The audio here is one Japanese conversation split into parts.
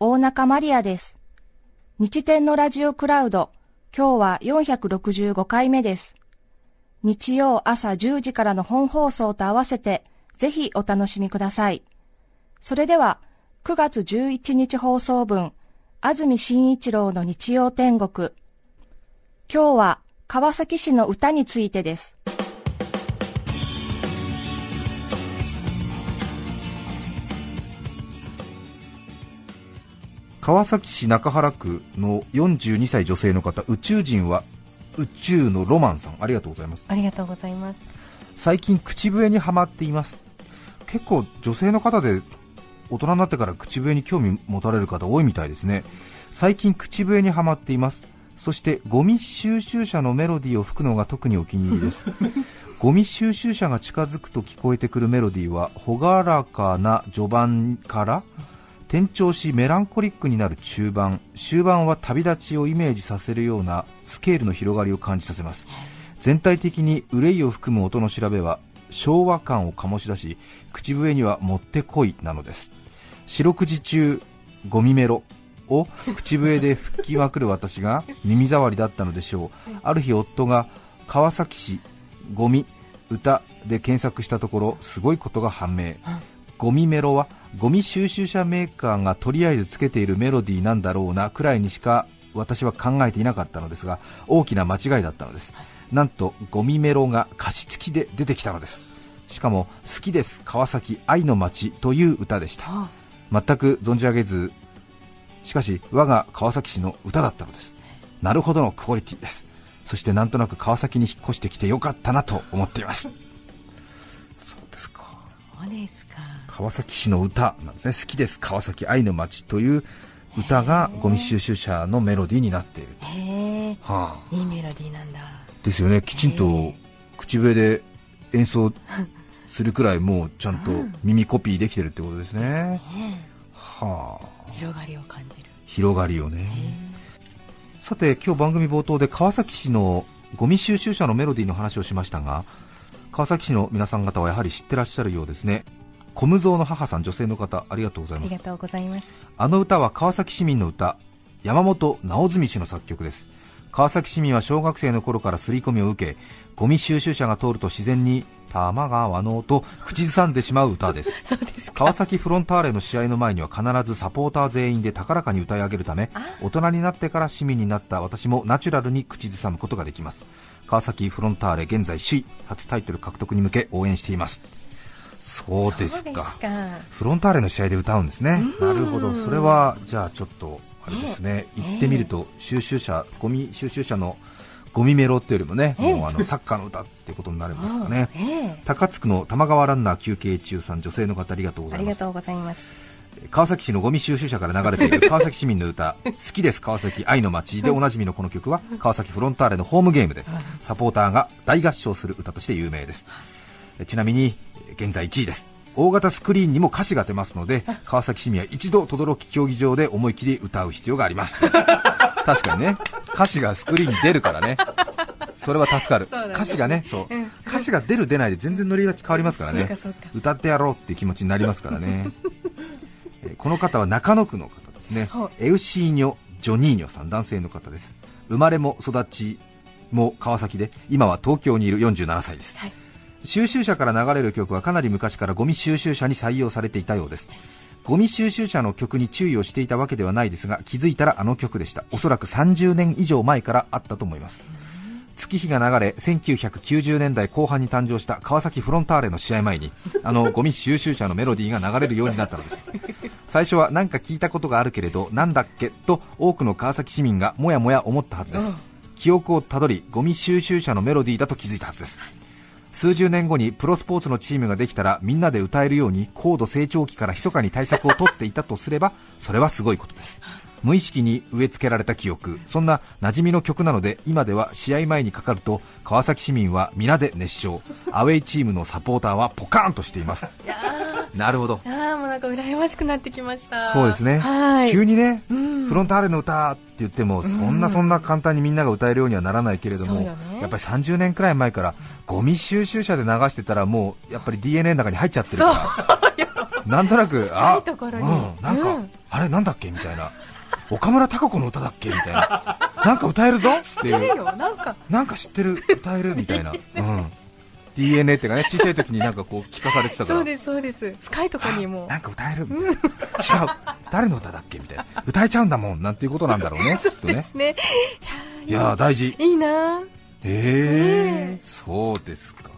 大中マリアです。日天のラジオクラウド、今日は465回目です。日曜朝10時からの本放送と合わせて、ぜひお楽しみください。それでは、9月11日放送分、安住紳一郎の日曜天国。今日は川崎市の歌についてです。川崎市中原区の42歳女性の方宇宙人は宇宙のロマンさん。ありがとうございます。ありがとうございます。最近口笛にはまっています。結構女性の方で大人になってから口笛に興味持たれる方多いみたいですね。最近口笛にはまっています。そしてゴミ収集車のメロディーを吹くのが特にお気に入りです。ゴミ収集車が近づくと聞こえてくるメロディーは朗らかな序盤から転調しメランコリックになる中盤終盤は旅立ちをイメージさせるようなスケールの広がりを感じさせます。全体的に憂いを含む音の調べは昭和感を醸し出し口笛にはもってこいなのです。四六時中ゴミメロを口笛で吹きまくる私が耳障りだったのでしょう。ある日夫が川崎市ゴミ歌で検索したところすごいことが判明。ゴミメロはゴミ収集車メーカーがとりあえずつけているメロディーなんだろうなくらいにしか私は考えていなかったのですが大きな間違いだったのです。なんとゴミメロが歌詞付きで出てきたのです。しかも「好きです川崎愛の街」という歌でした。全く存じ上げずしかし我が川崎市の歌だったのです。なるほどのクオリティです。そしてなんとなく川崎に引っ越してきてよかったなと思っていますそうですか。川崎市の歌なんですね。好きです川崎愛の街という歌がゴミ収集車のメロディーになっている、へえ、はあ、いいメロディーなんだ。ですよね。きちんと口笛で演奏するくらいもうちゃんと耳コピーできてるってことですね、ね。はあ。広がりを感じる。広がりをね。さて今日番組冒頭で川崎市のゴミ収集車のメロディーの話をしましたが川崎市の皆さん方はやはり知ってらっしゃるようですね。小無蔵の母さん女性の方ありがとうございます。ありがとうございます。あの歌は川崎市民の歌山本直純氏の作曲です。川崎市民は小学生の頃から刷り込みを受けゴミ収集車が通ると自然に多摩川のと口ずさんでしまう歌です。そうですか。川崎フロンターレの試合の前には必ずサポーター全員で高らかに歌い上げるため大人になってから市民になった私もナチュラルに口ずさむことができます川崎フロンターレ現在首位初タイトル獲得に向け応援しています。そうですか。フロンターレの試合で歌うんですね、なるほど、それはじゃあちょっとあれですね、行ってみると収集車、ゴミ収集車のゴミメロっていうよりもね、もうあのサッカーの歌っていうことになるんですかね。ええ。高津区の玉川ランナー休憩中さん、女性の方ありがとうございます。川崎市のゴミ収集車から流れている川崎市民の歌好きです川崎愛の街。でおなじみのこの曲は川崎フロンターレのホームゲームでサポーターが大合唱する歌として有名です。ちなみに現在1位です。大型スクリーンにも歌詞が出ますので川崎市民は一度轟競技場で思い切り歌う必要があります。確かにね。歌詞がスクリーンに出るからね。それは助かる、歌詞がねそう、歌詞が出る出ないで全然ノリが変わりますからね。歌ってやろうっていう気持ちになりますからね。えーこの方は中野区の方ですね。は、エウシーニョ・ジョニーニョさん、男性の方です、生まれも育ちも川崎で、今は東京にいる47歳です、はい。収集車から流れる曲はかなり昔からゴミ収集車に採用されていたようです。ゴミ収集車の曲に注意をしていたわけではないですが気づいたらあの曲でした。おそらく30年以上前からあったと思います。月日が流れ1990年代後半に誕生した川崎フロンターレの試合前にあのゴミ収集車のメロディーが流れるようになったのです最初は何か聞いたことがあるけれどなんだっけと多くの川崎市民がもやもや思ったはずです。記憶をたどりゴミ収集車のメロディーだと気づいたはずです。数十年後にプロスポーツのチームができたらみんなで歌えるように高度成長期から密かに対策を取っていたとすれば それはすごいことです。無意識に植え付けられた記憶。そんな馴染みの曲なので今では試合前にかかると川崎市民は皆で熱唱。アウェイチームのサポーターはポカーンとしています なるほど。ああもうなんか羨ましくなってきました。そうですね、はい。急にね、うん。フロンターレの歌って言っても、そんなそんな簡単にみんなが歌えるようにはならないけれども、そうよね。やっぱり30年くらい前からゴミ収集車で流してたら、もうやっぱり DNA の中に入っちゃってるから、なんとなく、あうん、なんか、うん。あれ、なんだっけみたいな、岡村孝子の歌だっけみたいな、なんか歌えるぞっていう、なんか知ってる、歌える？みたいな。うん、DNA っていうかね、小さい時になんかこう聞かされてたから。そう。ですそうです。深いところにも。なんか歌えるみたいな、違う、誰の歌だっけみたいな、歌えちゃうんだもんなんていうことなんだろうね、きっとね。ですねいやー、大事、いいなえー、そうですか、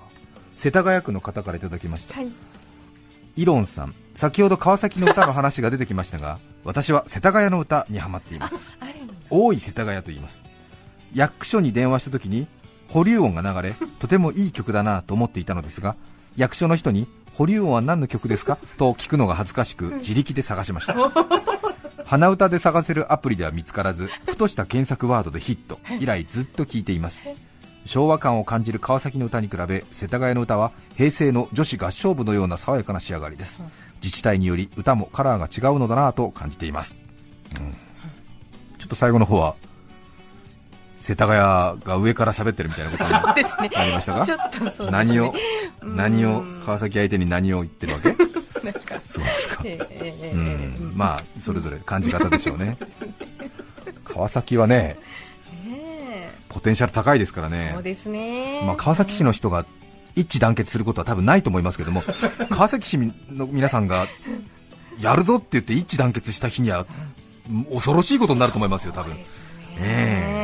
世田谷区の方からいただきました、はい。イロンさん、先ほど川崎の歌の話が出てきましたが、私は世田谷の歌にハマっています。大井世田谷と言います。役所に電話した時に保留音が流れとてもいい曲だなと思っていたのですが役所の人に保留音は何の曲ですか？と聞くのが恥ずかしく自力で探しました。鼻歌で探せるアプリでは見つからずふとした検索ワードでヒット。以来ずっと聴いています。昭和感を感じる川崎の歌に比べ世田谷の歌は平成の女子合唱部のような爽やかな仕上がりです。自治体により歌もカラーが違うのだなと感じています、うん。ちょっと最後の方は世田谷が上から喋ってるみたいなことになりましたか？ね。何をうん。何を川崎相手に何を言ってるわけ？そうですか。ええええうえ。えん。まあそれぞれ感じ方でしょうね。川崎はねねポテンシャル高いですからえね。そうですね。まあ、川崎市の人が一致団結することは多分ないと思いますけども 川崎市の皆さんがやるぞって言って一致団結した日には恐ろしいことになると思いますよ多分。ね。確かに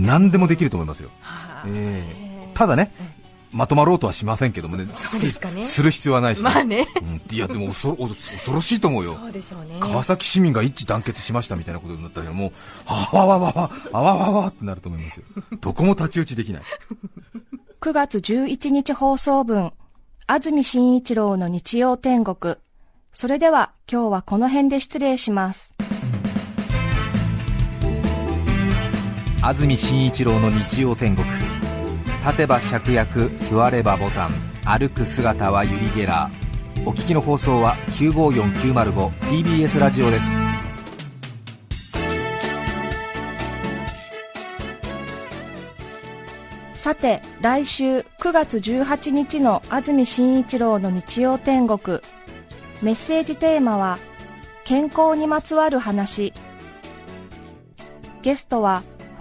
何でもできると思いますよ、はあええ。ただねまとまろうとはしませんけどもね。ね。する必要はないし、まあね。うん。いやでも恐ろ恐ろしいと思うよ。うね。川崎市民が一致団結しましたみたいなことになったらもうあわわわわあわわわってなると思いますよ。どこも太刀打ちできない。9月11日放送分、安住紳一郎の日曜天国。それでは今日はこの辺で失礼します。安住紳一郎の日曜天国立てば芍薬座ればボタン歩く姿はユリ・ゲラーお聞きの放送は 954905TBS ラジオですさて、来週9月18日の安住紳一郎の日曜天国。メッセージテーマは、健康にまつわる話。ゲストは、